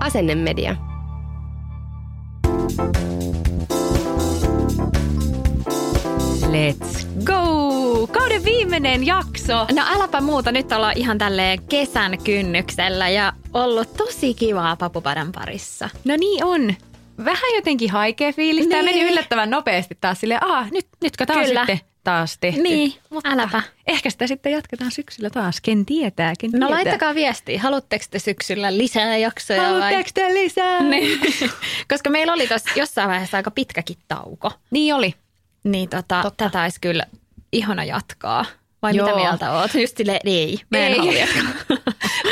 Asennemedia. Let's go! Kauden viimeinen jakso. No äläpä muuta, nyt ollaan ihan tälleen kesän kynnyksellä ja ollut tosi kivaa papupadan parissa. No niin on. Vähän jotenkin haikea fiilis. Tämä Niin. meni yllättävän nopeasti taas silleen, aha, nyt, nytkö taas Kyllä. sitten taas tehty. Niin, Mutta äläpä. Ehkä sitä sitten jatketaan syksyllä taas, ken tietää, ken No tietää. laittakaa viestiä, haluatteko te syksyllä lisää jaksoja vai? Haluatteko te lisää? Niin. Koska meillä oli tuossa jossain vaiheessa aika pitkäkin tauko. Niin oli. Niin tota, Totta. tätä olisi kyllä ihana jatkaa. Vai Joo. mitä mieltä oot? Just silleen, ei, mä en Ei. halua jatkaa.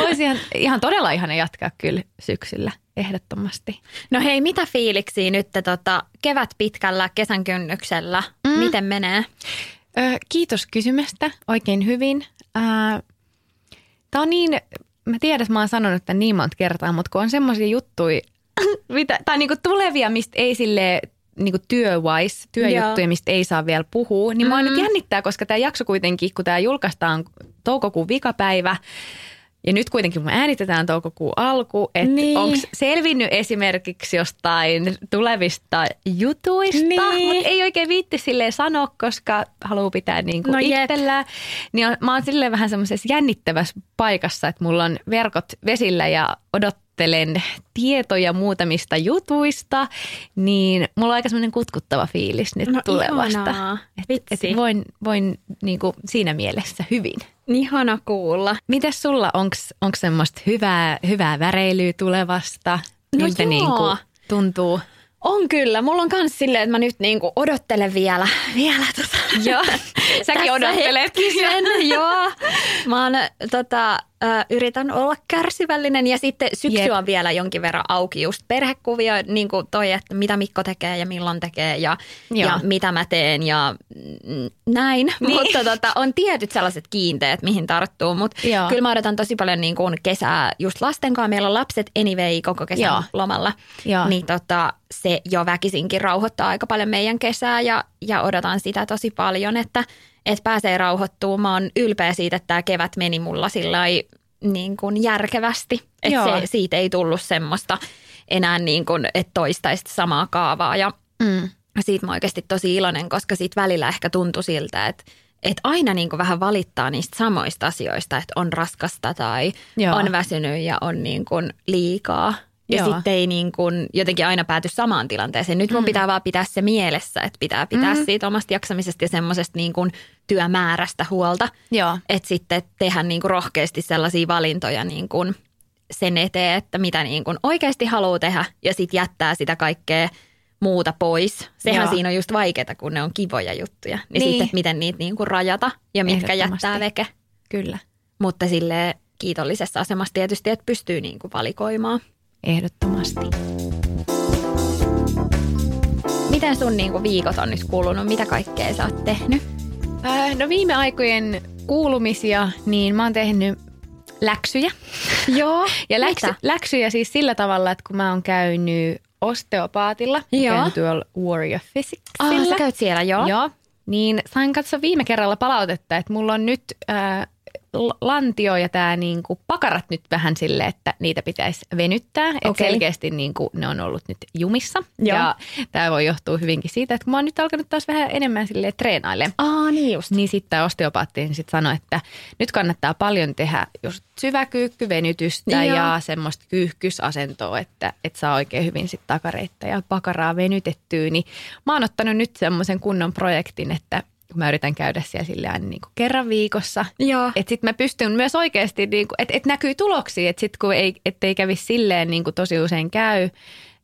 Olisi ihan, ihan todella ihana jatkaa kyllä syksyllä, ehdottomasti. No hei, mitä fiiliksiä nyt tota, kevät pitkällä kesän kynnyksellä? Mm. Miten menee? Ö, kiitos kysymästä, oikein hyvin. Tämä on niin, mä tiedän, että mä oon sanonut tämän niin monta kertaa, mutta kun on semmoisia juttuja, mitä, tai niinku tulevia, mistä ei sille niinku työ-wise, työjuttuja, Joo. mistä ei saa vielä puhua, niin mm. mua Mm. nyt jännittää, koska tämä jakso kuitenkin, kun tämä julkaistaan toukokuun vikapäivä, ja nyt kuitenkin me äänitetään toukokuun alku, että Niin. onko selvinnyt esimerkiksi jostain tulevista jutuista, Niin. mutta ei oikein viitti silleen sanoa, koska haluaa pitää niin kuin No itsellään. Niin on, mä oon silleen vähän semmoisessa jännittävässä paikassa, että mulla on verkot vesillä ja odottelen tietoja muutamista jutuista, niin mulla on aika semmoinen kutkuttava fiilis nyt No tulevasta. ihanaa. Et, Vitsi. et voin voin niin kuin siinä mielessä hyvin. Ihana kuulla. Mites sulla, onko semmoista hyvää, hyvää väreilyä tulevasta? No Miltä joo. niinku tuntuu? On kyllä. Mulla on kans silleen, että mä nyt niinku odottelen vielä. Vielä tota. Joo. Säkin odottelet. hetkisen, joo. Mä oon, tota, yritän olla kärsivällinen ja sitten syksy Jep. on vielä jonkin verran auki just perhekuvia, niin kuin toi, että mitä Mikko tekee ja milloin tekee ja, Joo. ja mitä mä teen ja näin. Niin. Mutta tota, on tietyt sellaiset kiinteet, mihin tarttuu, mutta kyllä mä odotan tosi paljon niin kuin kesää just lasten kanssa. Meillä on lapset anyway koko kesän Joo. lomalla, Joo. niin tota, se jo väkisinkin rauhoittaa aika paljon meidän kesää ja, ja odotan sitä tosi paljon, että, että pääsee rauhoittumaan. Mä oon ylpeä siitä, että tämä kevät meni mulla sillä niin kuin järkevästi, että se, siitä ei tullut semmoista enää niin kuin, että toistaisi samaa kaavaa ja Mm. siitä mä oikeasti tosi iloinen, koska siitä välillä ehkä tuntui siltä, että että aina niin kuin vähän valittaa niistä samoista asioista, että on raskasta tai Joo. on väsynyt ja on niin kuin liikaa. Ja Joo. sitten ei niin kuin jotenkin aina pääty samaan tilanteeseen. Nyt mun pitää vaan pitää se mielessä, että pitää pitää Mm. siitä omasta jaksamisesta ja semmoisesta niin kuin työmäärästä huolta. Joo. Että sitten tehdä niin kuin rohkeasti sellaisia valintoja niin kuin sen eteen, että mitä niin kuin oikeasti haluaa tehdä ja sitten jättää sitä kaikkea muuta pois. Sehän Joo. siinä on just vaikeaa, kun ne on kivoja juttuja. Niin, Niin. sitten, että miten niitä niin kuin rajata ja mitkä jättää veke. Kyllä. Mutta sille kiitollisessa asemassa tietysti, että pystyy niin kuin valikoimaan. Ehdottomasti. Miten sun niin kuin viikot on nyt kulunut? Mitä kaikkea sä oot tehnyt? Äh, no viime aikojen kuulumisia, niin mä oon tehnyt läksyjä. Joo. Ja läksy, läksyjä siis sillä tavalla, että kun mä oon käynyt osteopaatilla, Joo. käynyt tuolla Warrior Physicsillä. Ah, sä käyt siellä, joo. Joo. Niin sain katsoa viime kerralla palautetta, että mulla on nyt äh, lantio ja tämä niinku pakarat nyt vähän sille, että niitä pitäisi venyttää. Että Okei. selkeästi niinku ne on ollut nyt jumissa. Joo. Ja tämä voi johtua hyvinkin siitä, että kun mä oon nyt alkanut taas vähän enemmän sille treenailemaan. Aa, niin just. Niin sitten osteopaatti niin sit sanoi, että nyt kannattaa paljon tehdä just syväkyykkyvenytystä Joo. ja semmoista kyyhkysasentoa, että, että saa oikein hyvin sit takareita ja pakaraa venytettyä. Niin mä oon ottanut nyt semmoisen kunnon projektin, että kun mä yritän käydä siellä sillä aina niin kuin kerran viikossa. Että sitten mä pystyn myös oikeasti, niin että, että näkyy tuloksia, että sitten kun ei, ettei kävisi silleen niin kuin tosi usein käy,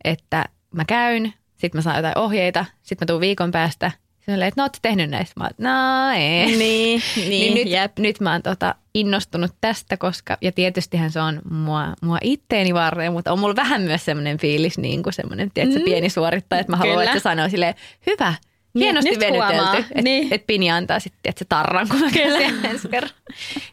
että mä käyn, sitten mä saan jotain ohjeita, sitten mä tuun viikon päästä, oli, että no ootko tehnyt näistä? Mä no ei. Niin, niin, niin nyt, jep. nyt mä oon tota innostunut tästä, koska, ja tietystihän se on mua, mua itteeni varten, mutta on mulla vähän myös semmoinen fiilis, niin kuin semmoinen, tiedätkö, mm. pieni suorittaja, että mä haluan, Kyllä. että se sanoo silleen, hyvä, hienosti nyt venytelty, että Niin. et Pini antaa sitten että se tarran, kun mä käyn ensi kerran.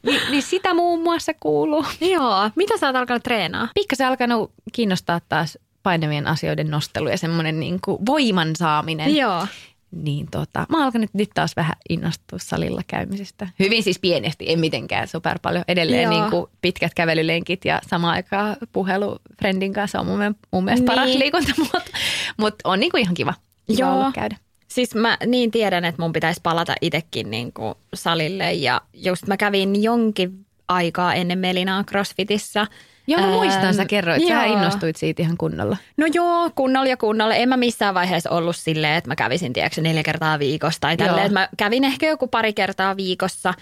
Ni, niin sitä muun muassa kuuluu. Joo, mitä sä oot alkanut treenaa? Pikkasen alkanut kiinnostaa taas painavien asioiden nostelu ja semmoinen niin kuin voiman saaminen. Joo. Niin tota, mä oon alkanut nyt taas vähän innostua salilla käymisestä. Hyvin siis pienesti, en mitenkään super paljon. Edelleen Joo. niin kuin pitkät kävelylenkit ja samaan aikaan puhelu friendin kanssa on mun, mun mielestä paras Niin. liikuntamuoto. Mutta on niin kuin ihan kiva, kiva Joo. käydä. Siis mä niin tiedän, että mun pitäisi palata itsekin niin kuin salille ja just mä kävin jonkin aikaa ennen Melinaa CrossFitissa. Joo, mä muistan, Ähm, sä kerroit, sä innostuit siitä ihan kunnolla. No joo, kunnolla ja kunnolla. En mä missään vaiheessa ollut silleen, että mä kävisin tiedätkö, neljä kertaa viikossa tai tälleen. Että Mä kävin ehkä joku pari kertaa viikossa,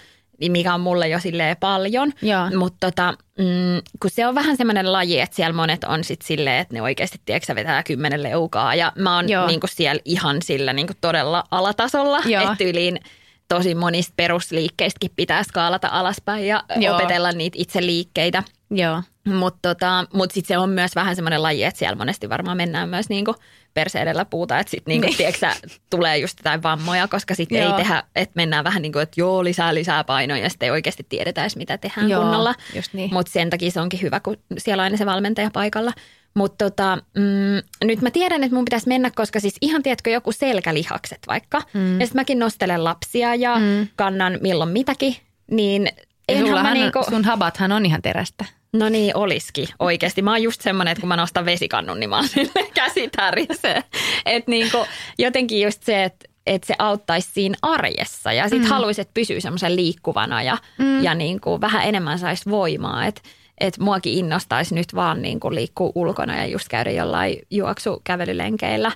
mikä on mulle jo silleen paljon. Mutta tota, mm, kun se on vähän semmoinen laji, että siellä monet on sit silleen, että ne oikeasti tiedätkö, vetää kymmenen leukaa. Ja mä oon Joo. niinku siellä ihan sillä niinku todella alatasolla, että yliin tosi monista perusliikkeistäkin pitää skaalata alaspäin ja Joo. opetella niitä itse liikkeitä. Joo. Mutta tota, mut sitten se on myös vähän semmoinen laji, että siellä monesti varmaan mennään myös niinku perse edellä puuta, että sitten niinku, Niin. tulee just jotain vammoja, koska sitten ei tehdä, että mennään vähän niin kuin, että joo, lisää, lisää painoja ja sitten ei oikeasti tiedetä edes, mitä tehdään Joo, kunnolla. niin. Mutta sen takia se onkin hyvä, kun siellä on aina se valmentaja paikalla. Mutta tota, mm, nyt mä tiedän, että mun pitäisi mennä, koska siis ihan tiedätkö joku selkälihakset vaikka. Mm. Ja sitten mäkin nostelen lapsia ja mm. kannan milloin mitäkin, niin Ja enhän mä niinku... sun habathan on ihan terästä. No niin, olisikin oikeasti. Mä oon just semmoinen, että kun mä nostan vesikannun, niin mä oon käsi tärisee. Että niinku, jotenkin just se, että että se auttaisi siinä arjessa ja sitten mm. haluaisi, että pysyy semmoisen liikkuvana ja, mm. ja niinku vähän enemmän saisi voimaa. Että et muakin innostaisi nyt vaan niinku liikkua ulkona ja just käydä jollain juoksukävelylenkeillä.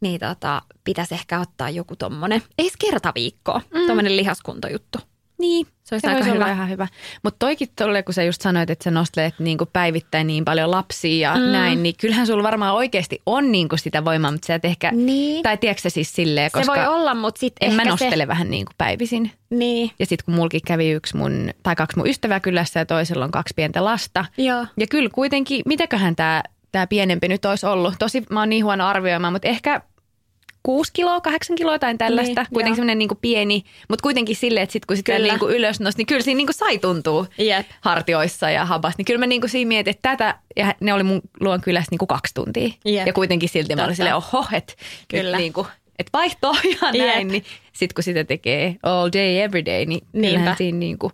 Niin tota, pitäisi ehkä ottaa joku tommonen, ei edes kerta viikkoa, mm. tommonen lihaskuntojuttu. Niin, Se olisi se aika hyvä. ihan hyvä. Mutta toikin tolle, kun sä just sanoit, että sä nostelet niinku päivittäin niin paljon lapsia ja mm. näin, niin kyllähän sulla varmaan oikeasti on niinku sitä voimaa, mutta sä et ehkä, Niin. tai tiedätkö sä siis silleen, Se koska voi olla, mutta sitten en ehkä mä nostele se... vähän niinku päivisin. Niin. Ja sitten kun mulki kävi yksi mun, tai kaksi mun ystävää kylässä ja toisella on kaksi pientä lasta. Joo. Ja kyllä kuitenkin, mitäköhän tämä tää pienempi nyt olisi ollut. Tosi mä oon niin huono arvioimaan, mutta ehkä 6 kiloa, 8 kiloa tai tällaista. Niin, kuitenkin semmoinen niinku pieni, mutta kuitenkin silleen, että sit kun sitä niinku ylös nosti, niin kyllä siinä niinku sai tuntua Jep. hartioissa ja habassa. Niin kyllä mä niinku siinä mietin, että tätä, ja ne oli mun luon kylässä niinku kaksi tuntia. Jep. Ja kuitenkin silti mä olin Totta. silleen, oho, että Kyllä. niinku, et vaihtoa ja Jep. näin. Niin sit kun sitä tekee all day, every day, niin Niinpä. kyllähän siinä niinku,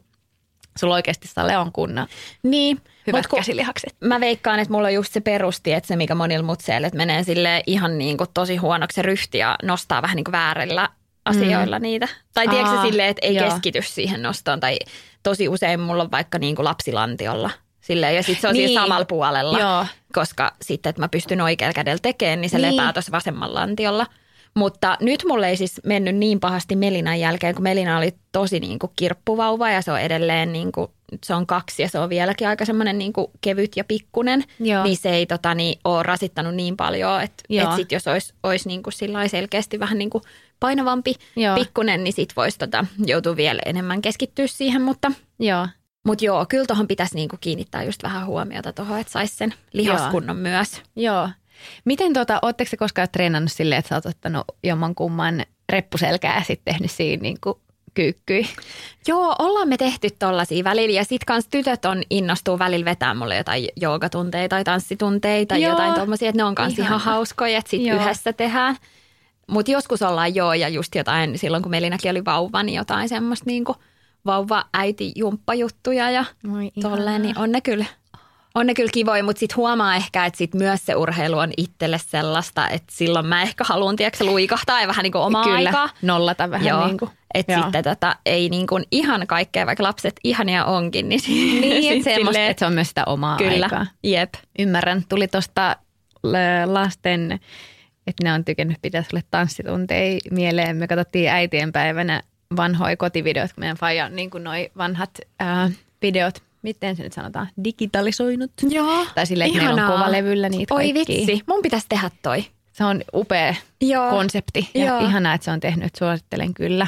sulla oikeasti Sale on kunnan Niin. hyvät Mut kun käsilihakset. Mä veikkaan, että mulla on just se perusti, että se mikä monilla mutseilla, että menee sille ihan niin kuin tosi huonoksi se ryhti ja nostaa vähän niin kuin väärillä asioilla mm. niitä. Tai tiedätkö silleen, että ei joo. keskity siihen nostoon. Tai tosi usein mulla on vaikka niin kuin lapsilantiolla. Silleen, ja sitten se on niin. Siinä samalla puolella, Joo. koska sitten, että mä pystyn oikealla kädellä tekemään, niin se niin. lepää tuossa vasemmalla lantiolla. Mutta nyt mulle ei siis mennyt niin pahasti Melinan jälkeen, kun Melina oli tosi niin kuin kirppuvauva ja se on edelleen niin kuin, se on kaksi ja se on vieläkin aika semmoinen niin kuin kevyt ja pikkunen. Joo. Niin se ei tota, niin, ole rasittanut niin paljon, että Joo. et sit jos olisi, olisi niin kuin selkeästi vähän niin kuin painavampi Joo. pikkunen, niin sit voisi tota, joutua vielä enemmän keskittyä siihen. Mutta, Joo. mutta joo, kyllä tuohon pitäisi niin kuin kiinnittää just vähän huomiota tuohon, että saisi sen lihaskunnon myös. Joo. Miten tota, ootteko te koskaan treenannut silleen, että sä oot ottanut jomman kumman reppuselkää ja sitten tehnyt siinä niin kuin kyykkyi? Joo, ollaan me tehty tollasia välillä ja sit kans tytöt on innostuu välillä vetää mulle jotain joogatunteja tai tanssitunteja tai Joo. jotain tommosia, että ne on kans Ihana. ihan hauskoja, että sit Joo. yhdessä tehdään. Mutta joskus ollaan joo ja just jotain, silloin kun Melinäkin oli vauva, niin jotain semmoista niinku vauva äiti jumppajuttuja ja Moi, tolleen, niin on ne kyllä, on ne kyllä kivoja, mutta sitten huomaa ehkä, että sit myös se urheilu on itselle sellaista, että silloin mä ehkä haluan, tiedätkö, luikahtaa ja vähän niin kuin omaa Kyllä, aikaa. nollata vähän Joo, niin kuin. että Joo. sitten tota, ei niin kuin ihan kaikkea, vaikka lapset ihania onkin, niin, Niin, sit että, semmoista, silleen- että se on myös sitä omaa Kyllä, aikaa. jep. Ymmärrän. Tuli tuosta lasten, että ne on tykännyt pitää sulle tanssitunteja mieleen. Me katsottiin äitien päivänä vanhoja kotivideot, kun meidän faija on niin kuin noi vanhat ää, videot, miten se nyt sanotaan, digitalisoinut. Joo, Tai silleen, että meillä on ihanaa. kovalevyllä niitä Oi kaikkia. vitsi, mun pitäisi tehdä toi. Se on upea Joo. konsepti ja Joo. ihanaa, että se on tehnyt. Suosittelen kyllä.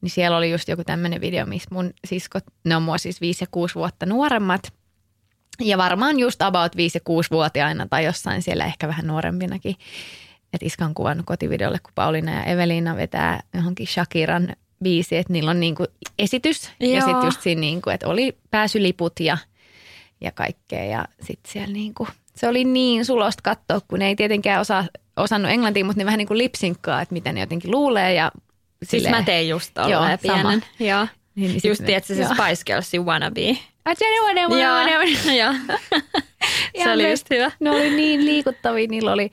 Niin siellä oli just joku tämmöinen video, missä mun siskot, ne on mua siis 5 ja 6 vuotta nuoremmat. Ja varmaan just about 5 ja 6-vuotiaina tai jossain siellä ehkä vähän nuorempinakin. Että iska on kuvannut kotivideolle, kun Pauliina ja Eveliina vetää johonkin Shakiran biisi, että niillä on niinku esitys. Ja Joo. sitten just siinä, niinku, että oli pääsyliput ja, ja kaikkea. Ja sitten siellä niinku, se oli niin sulosta katsoa, kun ne ei tietenkään osaa, osannut englantia, mutta ne vähän niin kuin lipsinkkaa, että mitä ne jotenkin luulee. Ja Siis silleen- mä tein just Joo, sama. pienen. Joo. Niin, niin Just tiedätkö se. Spice Girlsin wannabe. I don't wanna, wanna. Joo. se oli just hyvä. Ne oli niin liikuttavia, niillä oli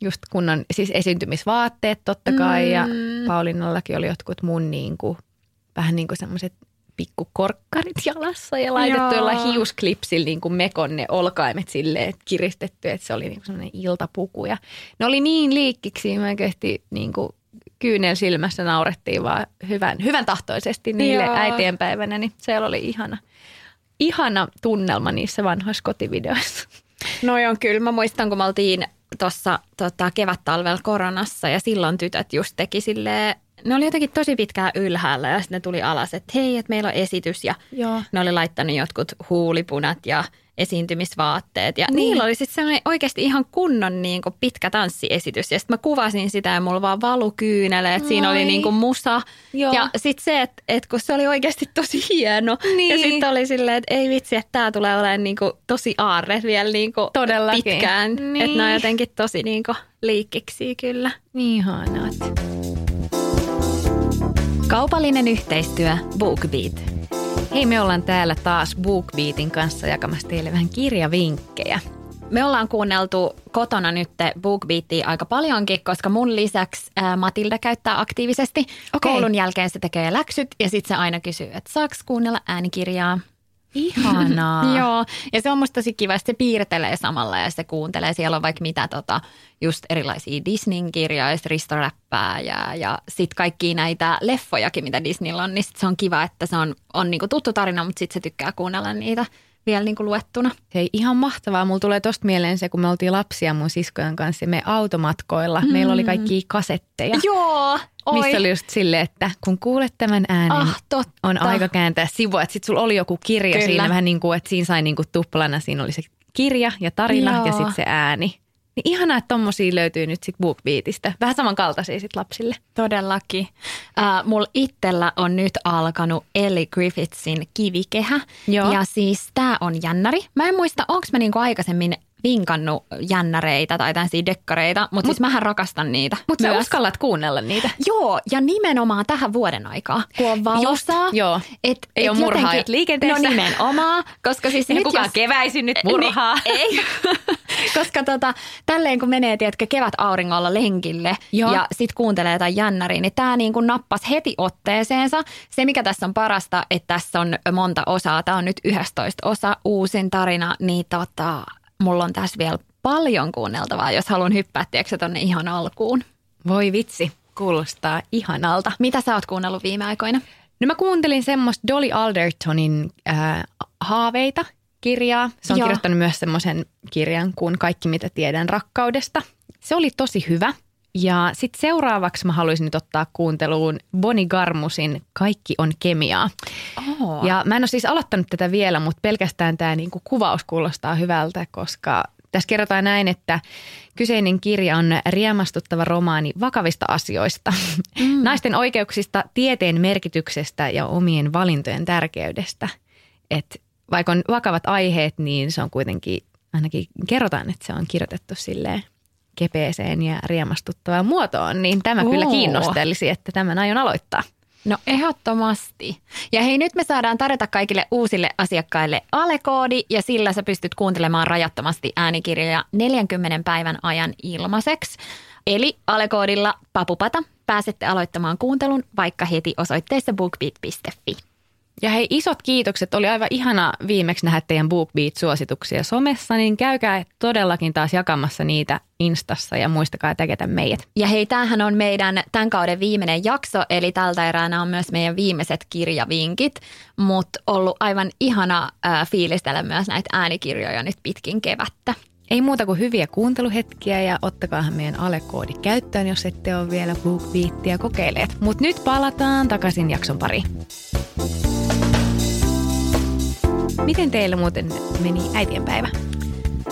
just kunnon siis esiintymisvaatteet totta kai mm. ja Paulinallakin oli jotkut mun niin kuin, vähän niin kuin semmoiset pikkukorkkarit jalassa ja laitettu Joo. jollain hiusklipsillä niin kuin mekon ne olkaimet silleen että kiristetty, että se oli niin kuin semmoinen iltapuku ja ne oli niin liikkiksi, mä oikeasti niin kuin kyynel silmässä naurettiin vaan hyvän, hyvän tahtoisesti niille Joo. äitienpäivänä, niin siellä oli ihana, ihana tunnelma niissä vanhoissa kotivideoissa. Noi on kyllä. Mä muistan, kun me oltiin tuossa tota, kevät-talvella koronassa ja silloin tytöt just teki silleen, ne oli jotenkin tosi pitkään ylhäällä ja sitten ne tuli alas, että hei, että meillä on esitys ja Joo. ne oli laittanut jotkut huulipunat ja esiintymisvaatteet. Ja Niin. niillä oli sitten sellainen oikeasti ihan kunnon niin kuin pitkä tanssiesitys. Ja sitten mä kuvasin sitä ja mulla vaan valu kyyneleet. Siinä oli niin kuin musa. Joo. Ja sitten se, että et kun se oli oikeasti tosi hieno. Niin. Ja sitten oli silleen, että ei vitsi, että tämä tulee olemaan niin kuin tosi aarre vielä niin kuin Todellakin. pitkään. Niin. Että ne on jotenkin tosi niin kuin liikkiksi kyllä. Niin ihanat. Kaupallinen yhteistyö BookBeat. Hei, me ollaan täällä taas BookBeatin kanssa jakamassa teille vähän kirjavinkkejä. Me ollaan kuunneltu kotona nyt BookBeatia aika paljonkin, koska mun lisäksi Matilda käyttää aktiivisesti. Okei. Koulun jälkeen se tekee läksyt ja sitten se aina kysyy, että saaks kuunnella äänikirjaa. Ihanaa. Joo, ja se on musta tosi kiva, se piirtelee samalla ja se kuuntelee. Siellä on vaikka mitä tota, just erilaisia Disneyn kirjoja, sit Risto Räppää ja, ja sitten kaikkia näitä leffojakin, mitä Disneyllä on, niin sit se on kiva, että se on, on niinku tuttu tarina, mutta sitten se tykkää kuunnella niitä vielä niinku luettuna. Hei, ihan mahtavaa. Mulla tulee tosta mieleen se, kun me oltiin lapsia mun siskojen kanssa me automatkoilla. Mm. Meillä oli kaikki kasetteja. Joo, oi. Missä oli just silleen, että kun kuulet tämän äänen, Ah, totta. on aika kääntää sivua. Että sit sulla oli joku kirja Kyllä. siinä, vähän niin kuin, että siinä sai niin kuin tuplana. Siinä oli se kirja ja tarina Joo. ja sitten se ääni. Niin ihanaa, että tommosia löytyy nyt sit BookBeatista. Vähän samankaltaisia sit lapsille. Todellakin. Äh, mulla itsellä on nyt alkanut Ellie Griffithsin kivikehä. Joo. Ja siis tää on jännäri. Mä en muista, onko mä niinku aikaisemmin vinkannut jännäreitä tai tämmöisiä dekkareita, mutta mut, siis mähän rakastan niitä. Mutta sä uskallat kuunnella niitä. Joo, ja nimenomaan tähän vuoden aikaa, kun on valosaa. Just, joo. Et, Ei et oo murhaajat jotenkin- liikenteessä. No nimenomaan, koska siis nyt kukaan jos... keväisin nyt murhaa. Niin, ei, koska tota, tälleen kun menee, tiedätkö, kevät auringolla lenkille Joo. ja sit kuuntelee jotain jännäriä, niin tämä niin kuin nappas heti otteeseensa. Se, mikä tässä on parasta, että tässä on monta osaa. Tämä on nyt 11 osa, uusin tarina, niin tota, mulla on tässä vielä paljon kuunneltavaa, jos haluan hyppää, tiedätkö, tonne ihan alkuun. Voi vitsi, kuulostaa ihanalta. Mitä sä oot kuunnellut viime aikoina? No mä kuuntelin semmoista Dolly Aldertonin äh, haaveita kirjaa. Se on Joo. kirjoittanut myös semmoisen kirjan kuin Kaikki mitä tiedän rakkaudesta. Se oli tosi hyvä. Ja sitten seuraavaksi mä haluaisin nyt ottaa kuunteluun Bonnie Garmusin Kaikki on kemiaa. Oh. Ja mä en ole siis aloittanut tätä vielä, mutta pelkästään tämä niinku kuvaus kuulostaa hyvältä, koska tässä kerrotaan näin, että kyseinen kirja on riemastuttava romaani vakavista asioista, mm. naisten oikeuksista, tieteen merkityksestä ja omien valintojen tärkeydestä. Et vaikka on vakavat aiheet, niin se on kuitenkin, ainakin kerrotaan, että se on kirjoitettu silleen kepeeseen ja riemastuttavaan muotoon, niin tämä kyllä Oo. kiinnostelisi, että tämän aion aloittaa. No ehdottomasti. Ja hei, nyt me saadaan tarjota kaikille uusille asiakkaille alekoodi ja sillä sä pystyt kuuntelemaan rajattomasti äänikirjoja 40 päivän ajan ilmaiseksi. Eli alekoodilla papupata pääsette aloittamaan kuuntelun vaikka heti osoitteessa bookbeat.fi. Ja hei, isot kiitokset. Oli aivan ihana viimeksi nähdä teidän BookBeat-suosituksia somessa, niin käykää todellakin taas jakamassa niitä Instassa ja muistakaa tägetä meidät. Ja hei, tämähän on meidän tämän kauden viimeinen jakso, eli tältä erää nämä on myös meidän viimeiset kirjavinkit, mutta ollut aivan ihana äh, fiilistellä myös näitä äänikirjoja nyt pitkin kevättä. ei muuta kuin hyviä kuunteluhetkiä ja ottakaahan meidän alekoodi käyttöön, jos ette ole vielä BookBeatia kokeilleet. Mutta nyt palataan takaisin jakson pari. Miten teillä muuten meni äitienpäivä?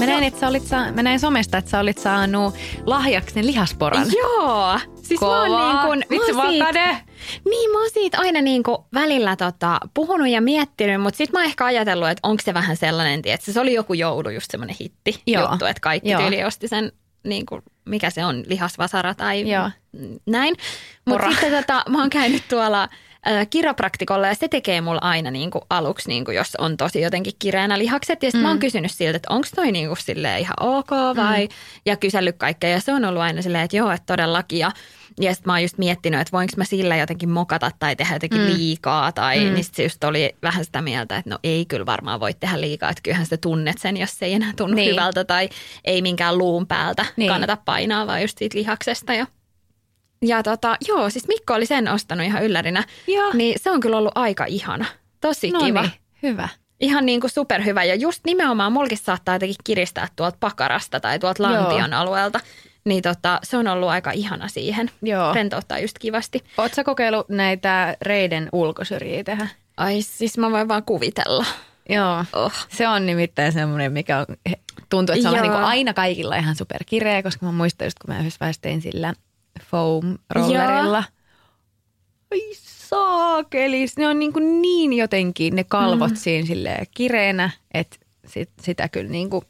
Mä näin, että sä olit saa, mä näin somesta, että sä olit saanut lahjaksi sen lihasporan. Joo. Siis Kova. mä oon niin kun, Vitsi, mä oon mä kade. Niin, mä oon siitä aina niin kuin välillä tota, puhunut ja miettinyt, mutta sitten mä oon ehkä ajatellut, että onko se vähän sellainen, että se oli joku joulu just semmoinen hitti Joo. juttu, että kaikki Joo. tyyli osti sen, niin kuin, mikä se on, lihasvasara tai Joo. näin. Mutta sitten tota, mä oon käynyt tuolla äh, kiropraktikolla ja se tekee mulla aina niin kuin aluksi, niin kuin jos on tosi jotenkin kireänä lihakset. Ja sitten mm. mä oon kysynyt siltä, että onko toi niin kuin silleen ihan ok vai, mm. ja kysellyt kaikkea. Ja se on ollut aina silleen, että joo, että todellakin. Ja, ja sitten mä oon just miettinyt, että voinko mä sillä jotenkin mokata tai tehdä jotenkin mm. liikaa. Tai mm. niin sit se just oli vähän sitä mieltä, että no ei kyllä varmaan voi tehdä liikaa. Että kyllähän sä tunnet sen, jos se ei enää tunnu Niin. hyvältä tai ei minkään luun päältä Niin. niin. kannata painaa, vaan just siitä lihaksesta. Ja ja tota, joo, siis Mikko oli sen ostanut ihan yllärinä. Joo. Niin se on kyllä ollut aika ihana. Tosi No kiva. niin, hyvä. Ihan niin kuin superhyvä. Ja just nimenomaan mulkis saattaa jotenkin kiristää tuolta pakarasta tai tuolta lantion alueelta. Niin tota, se on ollut aika ihana siihen. Joo. Rentouttaa just kivasti. Oletko kokeillut näitä reiden ulkosyrjiä tehdä? Ai siis mä voin vaan kuvitella. Joo. Oh. Se on nimittäin semmoinen, mikä on, tuntuu, että se on Joo. niin kuin aina kaikilla ihan superkireä, koska mä muistan just, kun mä yhdessä tein sillä foam rollerilla. Ai saakeli, ne on niin, kuin niin jotenkin ne kalvot mm. siinä silleen kireänä, että sit, sitä kyllä niin kuin,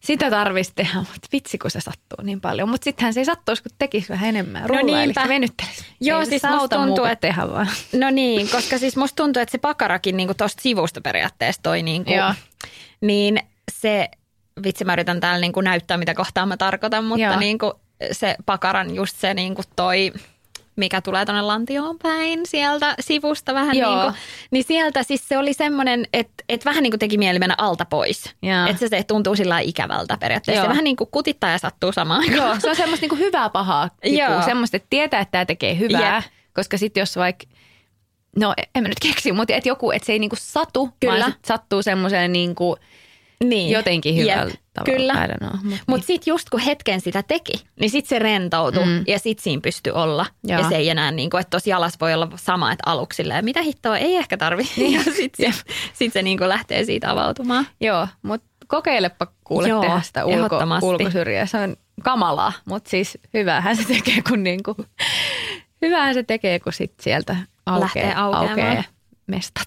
sitä tarvitsisi tehdä, mutta vitsi kun se sattuu niin paljon. Mutta sittenhän se ei sattuisi, kun tekisi vähän enemmän. Rullailisi ja venyttelisi. Joo, Ei siis musta tuntuu, että- tehdä vaan. No niin, koska siis musta tuntuu, että se pakarakin niin tuosta sivusta periaatteessa toi niin kuin, Joo. niin se, vitsi mä yritän täällä niin kuin näyttää mitä kohtaa mä tarkoitan, mutta Joo. niin kuin se pakaran just se niin kuin toi, mikä tulee tuonne lantioon päin sieltä sivusta vähän Joo. niin kuin, niin sieltä siis se oli semmoinen, että, että vähän niin kuin teki mieli mennä alta pois. Että se, se tuntuu sillä ikävältä periaatteessa. Joo. Se vähän niin kuin kutittaa ja sattuu samaan aikaan. Joo, se on semmoista niinku hyvää pahaa kipua. Joo. Semmoista, että tietää, että tämä tekee hyvää. Jep. Koska sitten jos vaikka, no en mä nyt keksi, mutta että joku, että se ei niinku satu, Kyllä. vaan sit sattuu semmoiseen niinku niin. jotenkin hyvällä Jep, tavalla. Kyllä. Know, mut Mutta niin. sitten just kun hetken sitä teki, niin sitten se rentoutui Mm. ja sitten siinä pystyi olla. Joo. Ja se ei enää, niin kuin, että tuossa jalas voi olla sama, että aluksi silleen, mitä hittoa, ei ehkä tarvi. Niin. Ja sitten se, sit se niin kuin lähtee siitä avautumaan. Joo, mutta kokeilepa kuule Joo, tehdä sitä ulko, ulkosyrjää. Se on kamalaa, mutta siis hyvähän se tekee, kun niinku, hyvähän se tekee, kun sit sieltä aukeaa, Lähtee aukeamaan. aukeaa mestat.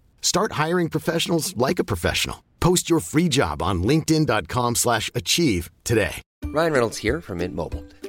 Start hiring professionals like a professional. Post your free job on linkedin.com/achieve slash achieve today. Ryan Reynolds here from Mint Mobile.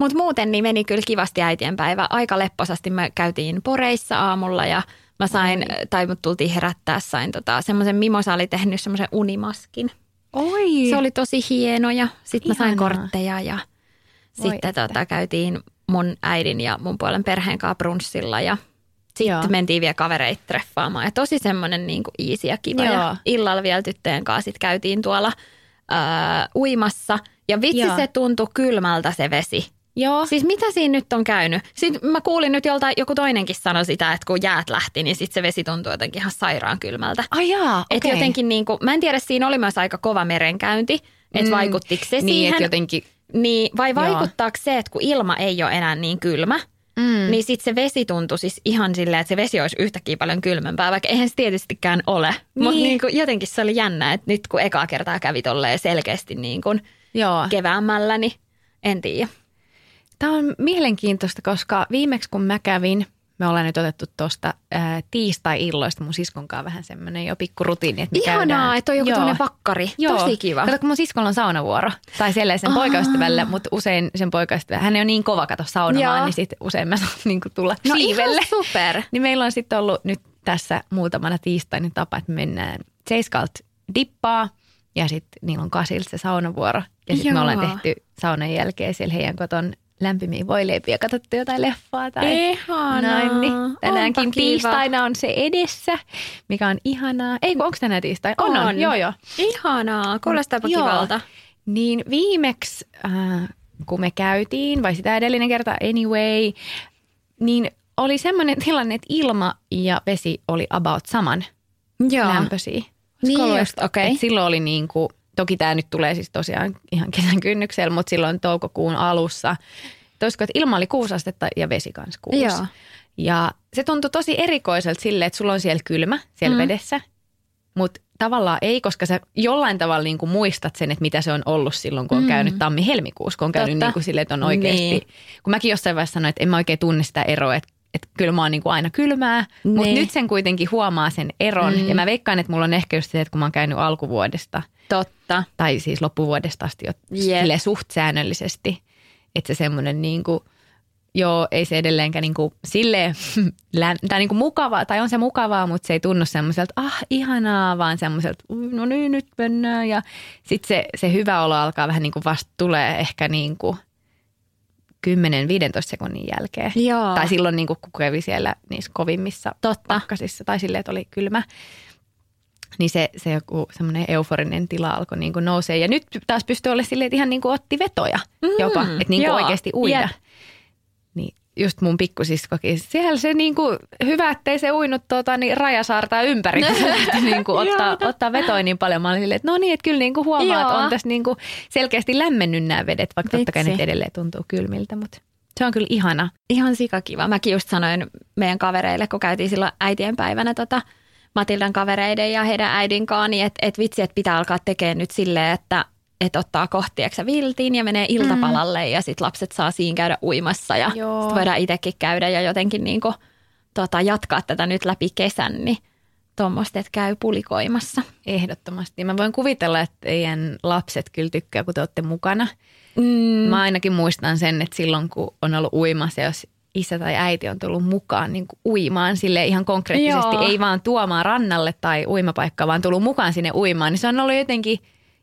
Mutta muuten niin meni kyllä kivasti äitienpäivä. Aika lepposasti me käytiin poreissa aamulla ja mä sain, tai mut tultiin herättää, sain tota, semmoisen Mimosa oli tehnyt semmoisen unimaskin. Oi! Se oli tosi hieno ja sitten mä sain kortteja ja Voi sitten että. tota, käytiin mun äidin ja mun puolen perheen kanssa brunssilla ja sitten mentiin vielä kavereita treffaamaan. Ja tosi semmoinen niin kuin easy ja kiva. Joo. Ja illalla vielä tyttöjen kanssa sit käytiin tuolla ää, uimassa. Ja vitsi Joo. se tuntui kylmältä se vesi. Joo. Siis mitä siinä nyt on käynyt? Sitten mä kuulin nyt joltain, joku toinenkin sanoi sitä, että kun jäät lähti, niin sitten se vesi tuntui jotenkin ihan sairaan kylmältä. Ai jaa, Et okei. jotenkin niin kuin, mä en tiedä, siinä oli myös aika kova merenkäynti, että Mm. vaikuttiko se Niin, siihen. että jotenkin... Niin, vai Joo. vaikuttaako se, että kun ilma ei ole enää niin kylmä, Mm. niin sitten se vesi tuntui siis ihan silleen, että se vesi olisi yhtäkkiä paljon kylmempää, vaikka eihän se tietystikään ole. Mutta Niin. niin kuin jotenkin se oli jännä, että nyt kun ekaa kertaa kävi tolleen selkeästi niin kuin Joo. keväämällä, niin en tiedä. Tämä on mielenkiintoista, koska viimeksi kun mä kävin, me ollaan nyt otettu tuosta tiistai-illoista mun siskon kanssa vähän semmoinen jo pikku rutiini, että Ihanaa, käydään. että on joku Joo. tämmöinen vakkari. Joo. Tosi kiva. Kato, kun mun siskolla on saunavuoro. Tai siellä sen poikaystävällä, mutta usein sen poikaystävä, hän on niin kova kato saunomaan, Joo. niin sitten usein mä saan niin tulla No siivelle. ihan super. Niin meillä on sitten ollut nyt tässä muutamana tiistaina tapa, että me mennään Seiskalt dippaa ja sitten niillä on kasilta se saunavuoro. Ja sitten me ollaan tehty saunan jälkeen siellä heidän koton lämpimiä voileipiä, katsottu jotain leffaa tai Ihanaa. näin. Niin tänäänkin Onpa kiva. tiistaina on se edessä, mikä on ihanaa. Ei, onko tänään tiistaina? On, on. On. Joo, joo. Ihanaa, kuulostaapa Joo. kivalta. Niin viimeksi, äh, kun me käytiin, vai sitä edellinen kerta anyway, niin oli semmoinen tilanne, että ilma ja vesi oli about saman Joo. lämpöisiä. Olisiko Niin just, että Silloin oli niin kuin, toki tämä nyt tulee siis tosiaan ihan kesän kynnyksellä, mutta silloin toukokuun alussa, että olisiko, että ilma oli kuusi astetta ja vesi kanssa kuusi. Joo. Ja se tuntui tosi erikoiselta silleen, että sulla on siellä kylmä siellä mm. vedessä, mutta tavallaan ei, koska sä jollain tavalla niin kuin muistat sen, että mitä se on ollut silloin, kun on mm. käynyt tammi-helmikuussa, kun on käynyt Totta. niin kuin silleen, että on oikeasti, Niin. kun mäkin jossain vaiheessa sanoin, että en mä oikein tunne sitä eroa, että että kyllä mä oon niin kuin aina kylmää, mutta Niin. nyt sen kuitenkin huomaa sen eron. Mm. Ja mä veikkaan, että mulla on ehkä just se, että kun mä oon käynyt alkuvuodesta, Totta. tai siis loppuvuodesta asti jo suht säännöllisesti, että se semmoinen niin kuin, joo, ei se edelleenkään niin kuin silleen, tai niin kuin mukavaa, tai on se mukavaa, mutta se ei tunnu semmoiselta, ah ihanaa, vaan semmoiselta, "Ui, no niin, nyt mennään. Ja sitten se, se hyvä olo alkaa vähän niin kuin vasta tulee ehkä niin kuin 10-15 sekunnin jälkeen. Joo. Tai silloin niin kuin, kun kävi siellä niissä kovimmissa Totta. pakkasissa, tai silleen, että oli kylmä. Niin se, se joku semmoinen euforinen tila alkoi niin kuin nousee. Ja nyt taas pystyy olemaan silleen, että ihan niin kuin otti vetoja jopa, että niin kuin oikeasti uida. Jep. Niin just mun pikkusiskokin, siellä se niin kuin, hyvä, ettei se uinut tuota, niin rajasaartaa ympäri, kun se lähti niin kuin, ottaa, ottaa vetoja niin paljon. Mä olin silleen, että no niin, että kyllä niin kuin huomaa, että on tässä niin kuin selkeästi lämmennyt nämä vedet, vaikka totta kai Vitsi. ne edelleen tuntuu kylmiltä, mutta se on kyllä ihana. Ihan sikakiva. Mäkin just sanoin meidän kavereille, kun käytiin silloin äitien päivänä tota Matildan kavereiden ja heidän äidin kanssa, niin että et vitsi, että pitää alkaa tekemään nyt silleen, että et ottaa kohti eksä viltiin ja menee iltapalalle ja sitten lapset saa siinä käydä uimassa ja sitten voidaan itsekin käydä ja jotenkin niinku, tota, jatkaa tätä nyt läpi kesän, niin tuommoista, että käy pulikoimassa. Ehdottomasti. Mä voin kuvitella, että teidän lapset kyllä tykkää, kun te olette mukana. Mm. Mä ainakin muistan sen, että silloin kun on ollut uimassa, jos isä tai äiti on tullut mukaan niin kuin uimaan sille ihan konkreettisesti, Joo. ei vaan tuomaan rannalle tai uimapaikkaan, vaan tullut mukaan sinne uimaan, niin se on ollut jotenkin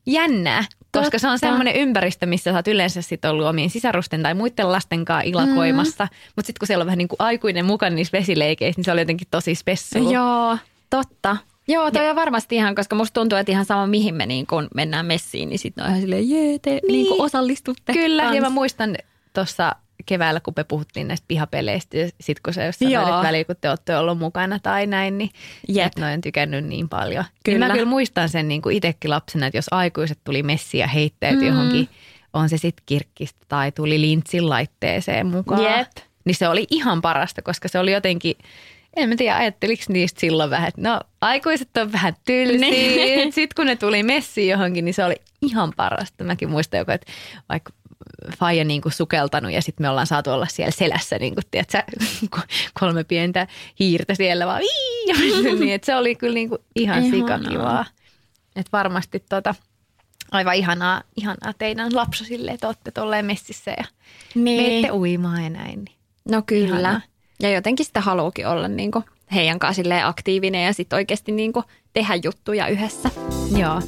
jännää, koska se on Totta. semmoinen ympäristö, missä sä oot yleensä sit ollut omien sisarusten tai muiden lasten kanssa ilakoimassa. Mm. Mutta sitten kun siellä on vähän niin kuin aikuinen mukana niissä vesileikeissä, niin se oli jotenkin tosi spessu. Joo, totta. Joo, toi on varmasti ihan, koska musta tuntuu, että ihan sama mihin me niin kun mennään messiin, niin sitten on ihan silleen, jee, te niin. Niin osallistutte. Kyllä, kans. ja mä muistan tuossa keväällä, kun me puhuttiin näistä pihapeleistä, ja sitten kun sä jos sanoit, välillä kun te olette ollut mukana tai näin, niin Jep. että noin tykännyt niin paljon. Niin Kyllä. mä kyllä muistan sen niin kuin itsekin lapsena, että jos aikuiset tuli messiin ja heittäytyi mm. johonkin, on se sitten kirkkistä tai tuli lintsin laitteeseen mukaan, Jep. niin se oli ihan parasta, koska se oli jotenkin, en mä tiedä, ajatteliko niistä silloin vähän, että no aikuiset on vähän tylsiä. Niin. Sitten kun ne tuli messiin johonkin, niin se oli ihan parasta. Mäkin muistan joku, että vaikka faija niin kuin sukeltanut ja sitten me ollaan saatu olla siellä selässä, niin kuin, tiedätkö, kolme pientä hiirtä siellä vaan vii, ja niin, että se oli kyllä niin kuin ihan Ihanaa. sikakivaa. Että varmasti tota, aivan ihanaa, ihanaa teidän lapsosille, että olette tolleen messissä ja Niin. menette uimaan ja näin. Niin. No kyllä. Ihanaa. Ja jotenkin sitä haluukin olla niin kuin heidän kanssa aktiivinen ja sitten oikeasti niin kuin tehdä juttuja yhdessä. Joo.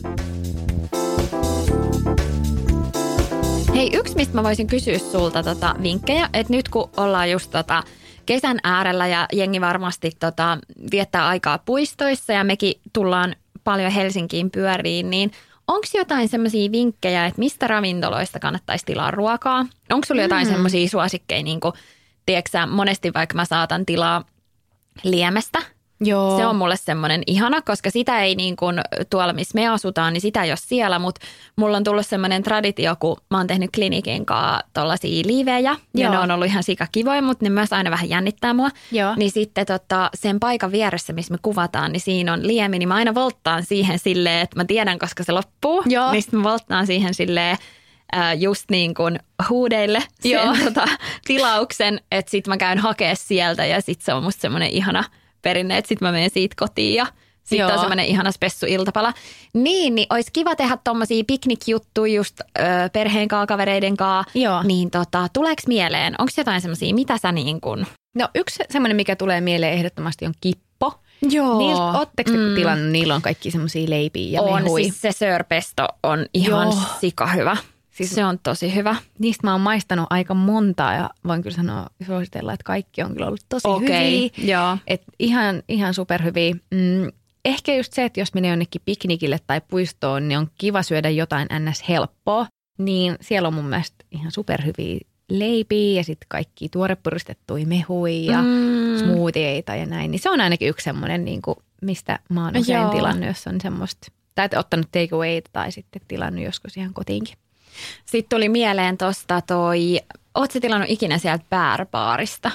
Hei, yksi mistä mä voisin kysyä sulta tota vinkkejä, että nyt kun ollaan just tota kesän äärellä ja jengi varmasti tota viettää aikaa puistoissa ja mekin tullaan paljon Helsinkiin pyöriin, niin onko jotain semmoisia vinkkejä, että mistä ravintoloista kannattaisi tilaa ruokaa? Onko sulla jotain mm. semmoisia suosikkeja, niin kuin, tiedätkö monesti vaikka mä saatan tilaa liemestä, Joo. se on mulle semmoinen ihana, koska sitä ei niin kuin tuolla, missä me asutaan, niin sitä ei ole siellä, mutta mulla on tullut semmoinen traditio, kun mä oon tehnyt klinikin kanssa tollaisia liivejä, ja Joo. ne on ollut ihan sikakivoja, mutta ne myös aina vähän jännittää mua. Joo. Niin sitten tota, sen paikan vieressä, missä me kuvataan, niin siinä on liemi, niin mä aina volttaan siihen silleen, että mä tiedän, koska se loppuu. Joo. Niin sitten mä volttaan siihen silleen, ää, just niin kuin huudeille sen Joo. tota, tilauksen, että sit mä käyn hakea sieltä ja sit se on musta semmoinen ihana perinne, että sit mä menen siitä kotiin ja sitten Joo. on semmoinen ihana spessu-iltapala. Niin, niin olisi kiva tehdä tommosia piknikjuttuja just ö, perheen kaa, kavereiden kaa. Joo. Niin tota, tuleeko mieleen, onko jotain semmoisia, mitä sä niin kuin... No yksi semmoinen, mikä tulee mieleen ehdottomasti on kippo. Joo. Niiltä, ootteko mm. tilannut, niillä on kaikki semmoisia leipiä ja on, mehui. siis se sörpesto on ihan Joo. sika hyvä. Siis se on tosi hyvä. Niistä mä oon maistanut aika montaa ja voin kyllä sanoa suositella, että kaikki on kyllä ollut tosi Okei, hyviä. joo. Et ihan, ihan superhyviä. Mm, ehkä just se, että jos menee jonnekin piknikille tai puistoon, niin on kiva syödä jotain ns. helppoa. Niin siellä on mun mielestä ihan superhyviä leipiä ja sitten kaikki tuorepuristettuja mehuja ja Mm. smoothieita ja näin. Niin se on ainakin yksi semmoinen, niin kuin, mistä mä oon usein Joo. tilannut, jos on semmoista. Tai ottanut take away tai sitten tilannut joskus ihan kotiinkin. Sitten tuli mieleen tosta toi, oot sä tilannut ikinä sieltä Bärbaarista?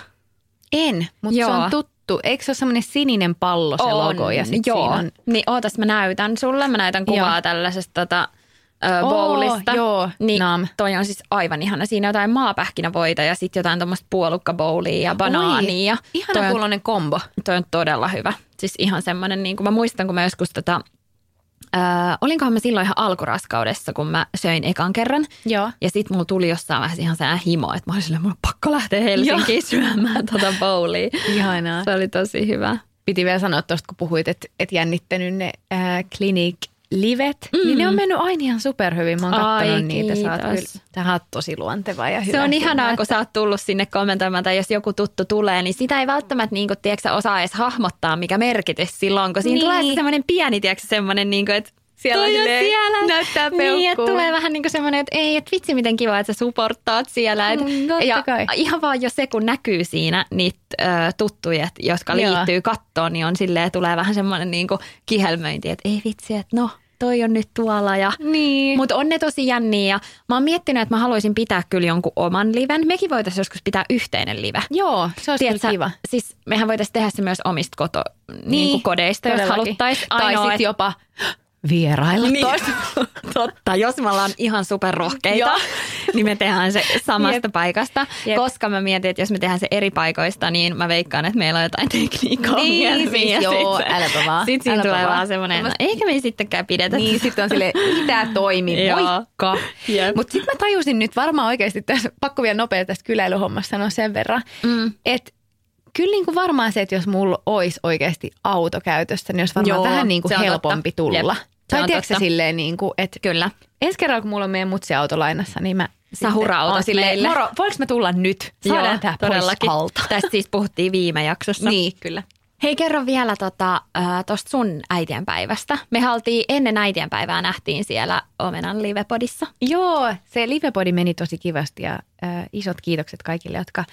En, mutta se on tuttu. Eikö se ole semmoinen sininen pallo se logo ja sitten joo. siinä on... Niin ootas mä näytän sulle, mä näytän kuvaa Joo. tällaisesta tota, ö, bowlista. joo, niin nam. toi on siis aivan ihana. Siinä on jotain maapähkinävoita ja sitten jotain tuommoista puolukkabowlia ja banaania. Ja Ihana on, kuulonen kombo. toi on todella hyvä. Siis ihan semmoinen, niin kuin mä muistan, kun mä joskus tota, Äh, olinkohan mä silloin ihan alkuraskaudessa, kun mä söin ekan kerran. Joo. Ja sit mulla tuli jossain vaiheessa ihan sellainen himo, että mä olin silleen, mulla on pakko lähteä Helsinkiin syömään tota bowlia. Ihanaa. Se oli tosi hyvä. Piti vielä sanoa tuosta, kun puhuit, että et jännittänyt ne äh, Clinic livet, mm. niin ne on mennyt aina ihan superhyvin. Mä oon Ai, katsonut niitä. Sä oot, kyllä, sä oot tosi luonteva ja hyvä. Se on ihanaa, siinä, kun että- sä oot tullut sinne kommentoimaan tai jos joku tuttu tulee, niin sitä ei välttämättä niin kuin, tiedätkö, osaa edes hahmottaa, mikä merkitys silloin, kun siinä Niin. tulee se semmoinen pieni, tiedätkö, semmoinen, niin kuin, että Siellä toi on siellä. näyttää Niin, että tulee vähän niin kuin semmoinen, että ei, että vitsi miten kiva, että sä supporttaat siellä. Et, Mm, ja kai. ihan vaan jo se, kun näkyy siinä niitä ö, tuttuja, jotka Joo. liittyy kattoon, niin on silleen, tulee vähän semmoinen niin kuin kihelmöinti, että ei vitsi, että no, toi on nyt tuolla ja Niin. mutta on ne tosi jänniä ja mä oon miettinyt, että mä haluaisin pitää kyllä jonkun oman liven. Mekin voitaisiin joskus pitää yhteinen live. Joo, se olisi Tiedätkö, kyllä kiva. Siis mehän voitaisiin tehdä se myös omista koto, niin, kuin kodeista, jos todellakin. haluttaisiin. Tai sitten jopa vierailla niin, toista. totta, jos me ollaan ihan superrohkeita, niin me tehdään se samasta Jep. paikasta. Jep. Koska mä mietin, että jos me tehdään se eri paikoista, niin mä veikkaan, että meillä on jotain tekniikkaa Niin, siis joo, äläpä vaan, Sitten siinä tulee vaan. semmoinen, no, eikä me sittenkään pidetä. Niin, sitten on sille mitä toimi, moikka. Mutta sitten mä tajusin nyt varmaan oikeasti tässä, pakko vielä nopeasti tästä kyläilyhommasta sanoa sen verran, Mm. että kyllä niin kuin varmaan se, että jos mulla olisi oikeasti auto käytössä, niin olisi varmaan Joo, vähän niin kuin helpompi totta. tulla. Jep, Tai tiedätkö sä totta. silleen, niin kuin, että Kyllä. ensi kerralla kun mulla on meidän mutsi auto lainassa, niin mä oon silleen, meille. moro, voinko mä tulla nyt? Saadaan Joo, tää pois todellakin. alta. Tästä siis puhuttiin viime jaksossa. Niin, kyllä. Hei, kerro vielä tota, äh, sun äitienpäivästä. Me haltiin ennen äitienpäivää nähtiin siellä Omenan livepodissa. Joo, se livepodi meni tosi kivasti ja äh, isot kiitokset kaikille, jotka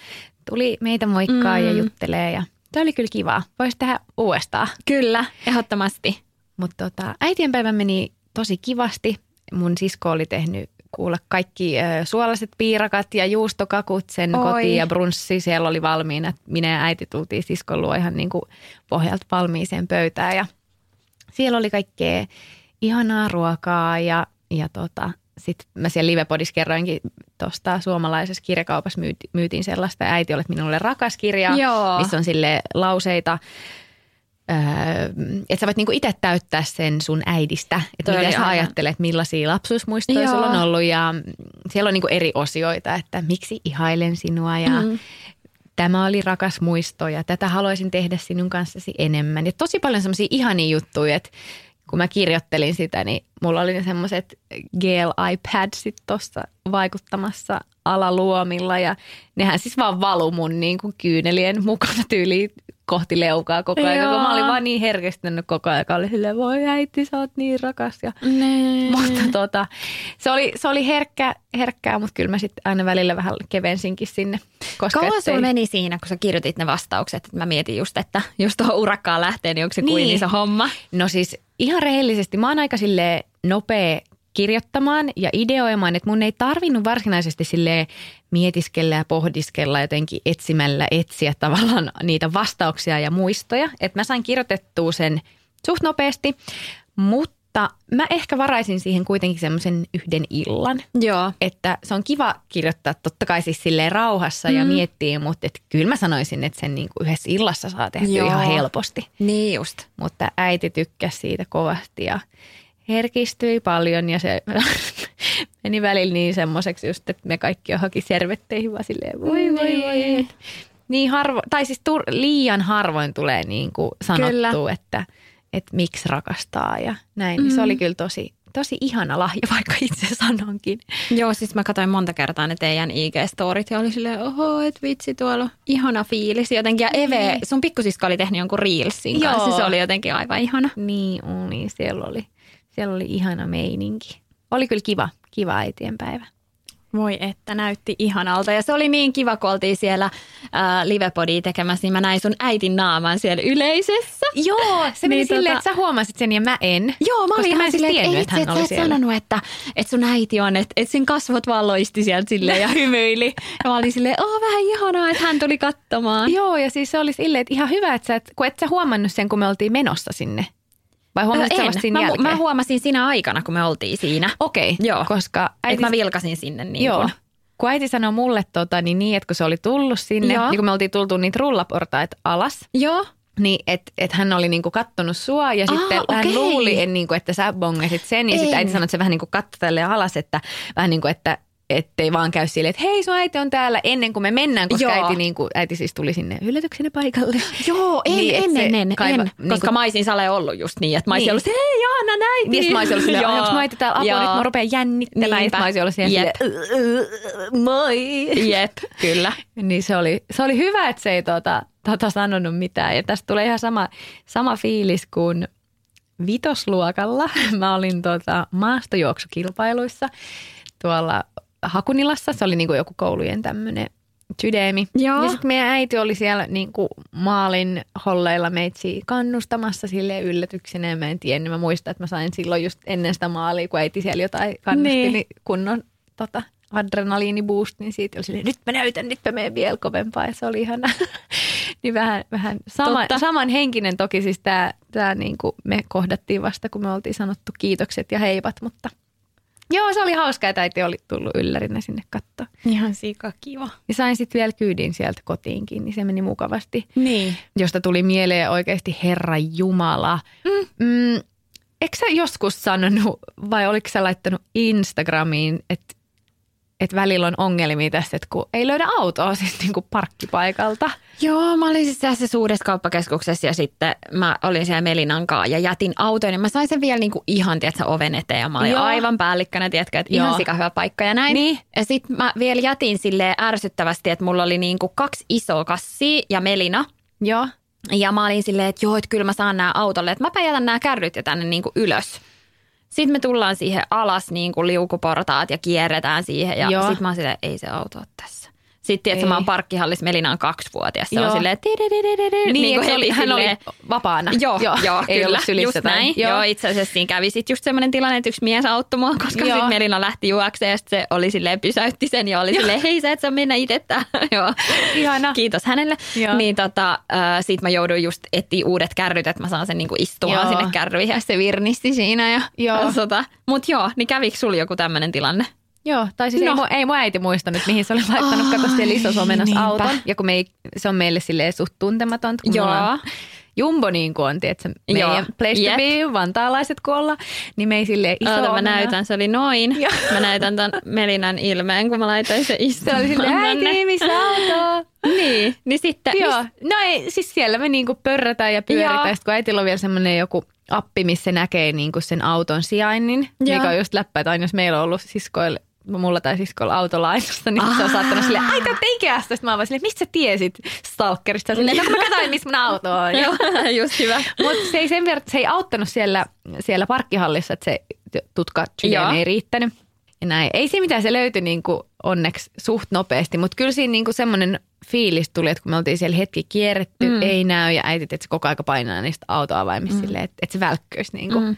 tuli meitä moikkaa mm. ja juttelee. Ja se oli kyllä kivaa. Voisi tehdä uudestaan. Kyllä, ehdottomasti. Mutta tota, äitienpäivä meni tosi kivasti. Mun sisko oli tehnyt kuulla kaikki äh, suolaiset piirakat ja juustokakut sen Oi. kotiin ja brunssi siellä oli valmiina. Minä ja äiti tultiin siskon luo ihan niin kuin pohjalta valmiiseen pöytään ja siellä oli kaikkea ihanaa ruokaa ja, ja tota, sitten mä siellä Livepodissa kerroinkin tuosta suomalaisessa kirjakaupassa myyti, myytiin sellaista äiti olet minulle rakas kirja, Joo. missä on sille lauseita, että sä voit niinku itse täyttää sen sun äidistä, että mitä sä ajattelet, millaisia lapsuusmuistoja Joo. sulla on ollut ja siellä on niinku eri osioita, että miksi ihailen sinua ja Mm. tämä oli rakas muisto ja tätä haluaisin tehdä sinun kanssasi enemmän. Ja tosi paljon semmoisia ihania juttuja, että kun mä kirjoittelin sitä, niin mulla oli ne semmoiset GL iPadsit tuossa vaikuttamassa alaluomilla ja nehän siis vaan valu mun niin kuin kyynelien mukana tyyliin kohti leukaa koko ajan. Joo. Kun mä olin vaan niin herkistynyt koko ajan, oli silleen, voi äiti, sä oot niin rakas. Ja, Nee. mutta tota, se oli, se oli herkkä, herkkää, mutta kyllä mä sitten aina välillä vähän kevensinkin sinne. Koska Kauan ettei- sulla meni siinä, kun sä kirjoitit ne vastaukset? Mä mietin just, että jos tuohon urakkaan lähtee, niin onko se kuin Niin. iso homma? No siis ihan rehellisesti, mä oon aika sille nopea kirjoittamaan ja ideoimaan, että mun ei tarvinnut varsinaisesti sille mietiskellä ja pohdiskella jotenkin etsimällä etsiä tavallaan niitä vastauksia ja muistoja. Että mä sain kirjoitettua sen suht nopeasti, mutta mä ehkä varaisin siihen kuitenkin semmoisen yhden illan. Joo. Että se on kiva kirjoittaa totta kai siis silleen rauhassa mm. ja miettiä, mutta et kyllä mä sanoisin, että sen niinku yhdessä illassa saa tehdä Joo. ihan helposti. Niin just. Mutta äiti tykkäsi siitä kovasti ja herkistyi paljon ja se meni välillä niin semmoiseksi just, että me kaikki haki servetteihin vaan silleen voi voi voi. Et Niin harvo, tai siis tur, liian harvoin tulee niin kuin sanottua, että, että miksi rakastaa ja näin. Mm. Se oli kyllä tosi, tosi ihana lahja, vaikka itse sanonkin. Joo, siis mä katsoin monta kertaa ne teidän IG-storit ja oli silleen, oho, et vitsi, tuolla ihana fiilis jotenkin. Ja Eve, sun pikkusisko oli tehnyt jonkun reelsin Joo. kanssa, se oli jotenkin aivan ihana. Niin oli, siellä oli, siellä oli ihana meininki. Oli kyllä kiva, kiva äitien päivä. Voi että, näytti ihanalta. Ja se oli niin kiva, kun oltiin siellä ää, livepodia tekemässä, niin mä näin sun äitin naaman siellä yleisössä. Joo, se meni Niin silleen, tota- että sä huomasit sen ja mä en. Joo, mä olin mä ihan siis silleen, tiennyt, että että hän oli siellä. sanonut, että, että sun äiti on, että, että sen kasvot vaan loisti sieltä silleen ja hymyili. Ja mä olin silleen, oh vähän ihanaa, että hän tuli katsomaan. Joo, ja siis se oli silleen, että ihan hyvä, että sä et, kun et sä huomannut sen, kun me oltiin menossa sinne. Vai huomasit sä en. siinä mä, jälkeen? mä huomasin siinä aikana, kun me oltiin siinä. Okei, Joo. koska Äiti... Että mä vilkasin sinne niin joo, kuin. kun äiti sanoi mulle tota, niin, niin, että kun se oli tullut sinne, Joo. niin kun me oltiin tultu niitä rullaportaita alas, Joo. niin että et hän oli niinku kattonut sua ja Aa, sitten hän okei. luuli, en, niinku, että sä bongasit sen. Ja sitten En. äiti sanoi, että se vähän niinku katsoi alas, että vähän niin kuin, että ettei vaan käy silleen, että hei sun äiti on täällä ennen kuin me mennään, koska Joo. äiti, niinku, äiti siis tuli sinne yllätyksenä paikalle. Joo, en, Niin, en, en, en, kaiva- en, niin koska kuin- mä olisin Sale ollut just niin, että mä olisin Niin. ollut, hei Johanna näin. Ja sitten mä olisin ollut silleen, onko mä äiti täällä apua, nyt mä rupean jännittämään. Niinpä. sitten mä olisin ollut siellä Jep. silleen, moi. Jep, kyllä. Niin se oli, se oli hyvä, että se ei tota, tota sanonut mitään. Ja tästä tulee ihan sama, sama fiilis kuin vitosluokalla. Mä olin tota maastojuoksukilpailuissa tuolla Hakunilassa. Se oli niinku joku koulujen tämmöinen sydämi. Joo. Ja sitten meidän äiti oli siellä niinku maalin holleilla meitsi kannustamassa sille yllätyksenä. Ja mä en tiennyt. Mä muistan, että mä sain silloin just ennen sitä maalia, kun äiti siellä jotain kannusti, Niin. niin, niin kunnon tota, adrenaliiniboost, niin siitä oli silleen, nyt mä näytän, nyt mä menen vielä kovempaa. Ja se oli ihana. niin vähän, vähän sama, Totta. samanhenkinen toki siis tämä, tää niinku me kohdattiin vasta, kun me oltiin sanottu kiitokset ja heipat, mutta joo, se oli hauskaa, että äiti oli tullut yllärinä sinne katsoa. Ihan sika kiva. Ja sain sitten vielä kyydin sieltä kotiinkin, niin se meni mukavasti. Niin. Josta tuli mieleen oikeasti Herra Jumala. Mm. Mm, eikö sä joskus sanonut, vai oliko sä laittanut Instagramiin, että että välillä on ongelmia tässä, että kun ei löydä autoa siis niin kuin parkkipaikalta. Joo, mä olin siis tässä suuressa kauppakeskuksessa ja sitten mä olin siellä Melinan kanssa ja jätin auton ja mä sain sen vielä niinku ihan, tiedätkö, oven eteen ja mä olin Joo. aivan päällikkönä, tiedätkö, että ihan Joo. sika hyvä paikka ja näin. Niin. Ja sitten mä vielä jätin sille ärsyttävästi, että mulla oli niinku kaksi isoa kassia ja Melina. Joo. Ja mä olin silleen, että joo, että kyllä mä saan nämä autolle, että mäpä jätän nämä kärryt jo tänne niinku ylös. Sitten me tullaan siihen alas niin kuin liukuportaat ja kierretään siihen ja sitten mä oon silleen, ei se auto ole tässä. Sitten Ei. mä oon parkkihallissa, Melina on kaksivuotias. Se on silleen, tidididididi, Niin, kuin että oli, hän oli vapaana. Joo, joo, joo ei kyllä, just näin. Joo. joo, itse asiassa siinä kävi sitten just semmoinen tilanne, että yksi mies auttoi mua, koska sitten Melina lähti juokseen ja sit se oli silleen, pysäytti sen ja oli silleen, hei sä et saa mennä itse joo. Ihana. Kiitos hänelle. Joo. Niin tota, äh, sit mä jouduin just etsiä uudet kärryt, että mä saan sen niinku istumaan Joo. sinne kärryihin ja se virnisti siinä. Ja, Joo. ja tota, mut joo, niin kävikö sulla joku tämmöinen tilanne? Joo, tai siis no. ei, mun, ei mun äiti muistanut, mihin se oli laittanut, Ai, kato siellä isossa omenassa niinpä. auton. Ja kun me ei, se on meille silleen suht tuntematonta, kun Joo. on Jumbo niin kuin on, tiedätkö, meidän Joo. place Jep. to be, vantaalaiset kun ollaan, niin me ei silleen iso Oota, mä näytän, se oli noin. Joo. Mä näytän ton Melinan ilmeen, kun mä laitoin se Se istumaan oli silleen, äiti, missä auto? Niin, niin sitten, Joo, no ei, siis siellä me niinku pörrätään ja pyöritään. Joo. Ja sit kun äitillä on vielä semmoinen joku appi, missä näkee niinku sen auton sijainnin, Joo. mikä on just läppä, että aina jos meillä on ollut siskoille mulla tai siskoilla autolainosta, niin se on saattanut silleen, ai te ikästä. Sitten mä oon vaan silleen, mistä sä tiesit stalkerista? Silleen, no mä katsoin, missä mun auto on. Joo, just hyvä. Mutta se ei sen verran, se ei auttanut siellä, siellä parkkihallissa, että se tutka ei riittänyt. Ja näin. Ei se mitään, se löytyi niinku onneksi suht nopeasti, mutta kyllä siinä niinku semmoinen fiilis tuli, että kun me oltiin siellä hetki kierretty, mm. ei näy ja äiti, että se koko aika painaa niistä autoavaimista mm. silleen, että, että se välkköisi. Niinku. Mm.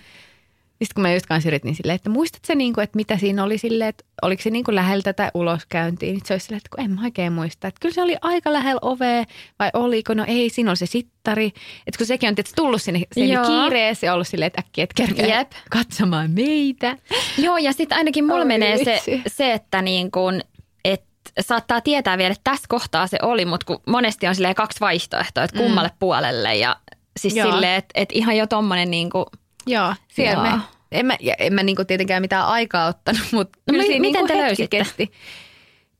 Sitten kun mä just kanssa yritin silleen, että muistatko sä niinku, että mitä siinä oli silleen, että oliko se niinku lähellä tätä uloskäyntiä, niin se olisi silleen, että kun en mä oikein muista. Että kyllä se oli aika lähellä ovea vai oliko, no ei, siinä oli se sittari. Että kun sekin on tietysti tullut sinne, sinne Joo. kiireessä ja ollut silleen, että äkkiä, että kerkeä Jep. katsomaan meitä. Joo, ja sitten ainakin mulla Oi menee se, se, että niin et saattaa tietää vielä, että tässä kohtaa se oli, mutta kun monesti on silleen kaksi vaihtoehtoa, että kummalle mm. puolelle. Ja siis Joo. silleen, että et ihan jo tommonen niin kuin, Joo, siellä Joo. me, en mä, en mä niinku tietenkään mitään aikaa ottanut, mutta No kyllä mi- siinä miten niinku te hetki löysitte? Kesti.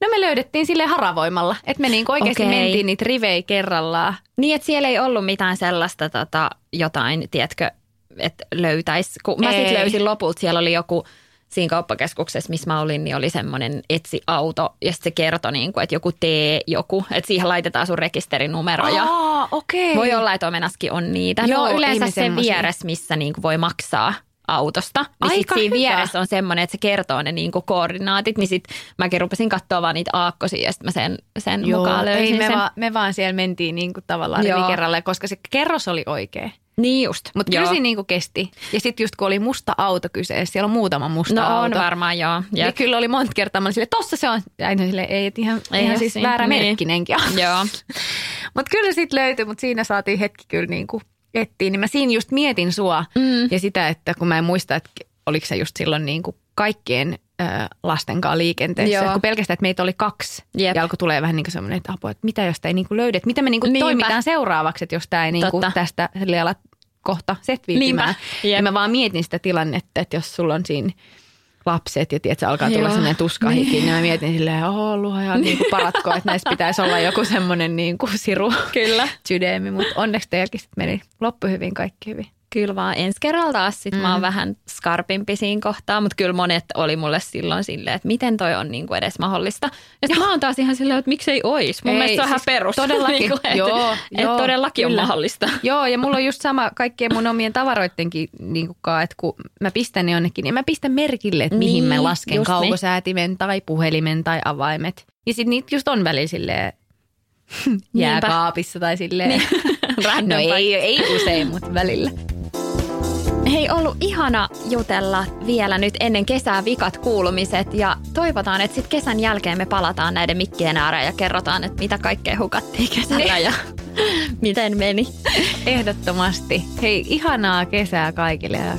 No me löydettiin sille haravoimalla, että me niinku oikeasti Okei. mentiin niitä rivejä kerrallaan. niin että siellä ei ollut mitään sellaista tota, jotain, tiedätkö, että löytäisi. Kun mä sitten löysin lopulta, siellä oli joku siinä kauppakeskuksessa, missä mä olin, niin oli semmoinen etsi-auto ja sitten se kertoi, niin kuin, että joku tee joku, että siihen laitetaan sun rekisterinumero ja Aa, okei. Voi olla, että Omenaskin on niitä. Joo, Joo, ei yleensä sen vieressä, missä niinku voi maksaa autosta. Niin Aika sit siinä hyvä. vieressä on semmoinen, että se kertoo ne niinku koordinaatit. Niin sit mäkin rupesin katsoa vaan niitä aakkosia ja sitten mä sen, sen Joo, mukaan löysin ei, me, sen. vaan, me vaan siellä mentiin niinku tavallaan Joo. rivi kerralla, koska se kerros oli oikea. Niin just. Mutta kyllä siinä niinku kesti. Ja sitten just kun oli musta auto kyseessä, siellä on muutama musta No on auto. varmaan joo. Ja Jep. kyllä oli monta kertaa, mä olin silleen, tossa se on. Ja aina silleen, ei, et ihan, Ei ihan siis väärä Niin. merkkinenkin. Joo. Mutta kyllä sitten löytyi, mutta siinä saatiin hetki kyllä niin etsiä. Niin mä siinä just mietin sua mm. ja sitä, että kun mä en muista, että oliko se just silloin niin kuin kaikkien lasten kanssa liikenteessä. Joo. Kun pelkästään, että meitä oli kaksi. Jep. Ja alkoi tulee vähän niin semmoinen, että apua, että mitä jos tämä ei niin löydä. Että mitä me niin kuin toimitaan seuraavaksi, että jos tämä ei niin kuin tästä ala kohta. Jep. Ja mä vaan mietin sitä tilannetta, että jos sulla on siinä lapset ja tiedät, se alkaa tulla Joo. semmoinen tuskahikin, niin. mä mietin silleen, oo luoja, niin kuin paratko, että näissä pitäisi olla joku semmoinen niin kuin siru Kyllä. sydämi, mutta onneksi teilläkin sit meni loppu hyvin, kaikki hyvin. Kyllä vaan ensi kerralla taas sit mm. mä oon vähän skarpimpi siinä kohtaa, mutta kyllä monet oli mulle silloin silleen, että miten toi on niinku edes mahdollista. Ja sitten mä oon taas ihan silleen, että miksei ois. Mun Ei, mielestä se on ihan siis perus. todellakin. Niinku, että, Joo, että joo, todellakin kyllä. on mahdollista. Joo, ja mulla on just sama kaikkien mun omien tavaroittenkin niin kuin, että kun mä pistän ne jonnekin, niin mä pistän merkille, että mihin mä Niin, lasken just niin. kaukosäätimen tai puhelimen tai avaimet. Ja sit niitä just on välillä silleen jääkaapissa tai silleen. Niin. no ei, ei usein, mutta välillä. Hei, ollut ihana jutella vielä nyt ennen kesää vikat kuulumiset ja toivotaan, että sitten kesän jälkeen me palataan näiden mikkien ääreen ja kerrotaan, että mitä kaikkea hukattiin kesällä ja miten meni. Ehdottomasti. Hei, ihanaa kesää kaikille ja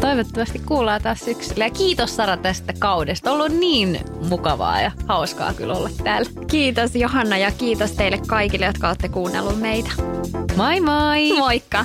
toivottavasti kuullaan taas syksyllä. Ja kiitos Sara tästä kaudesta. Ollut niin mukavaa ja hauskaa kyllä olla täällä. Kiitos Johanna ja kiitos teille kaikille, jotka olette kuunnellut meitä. Moi moi! Moikka!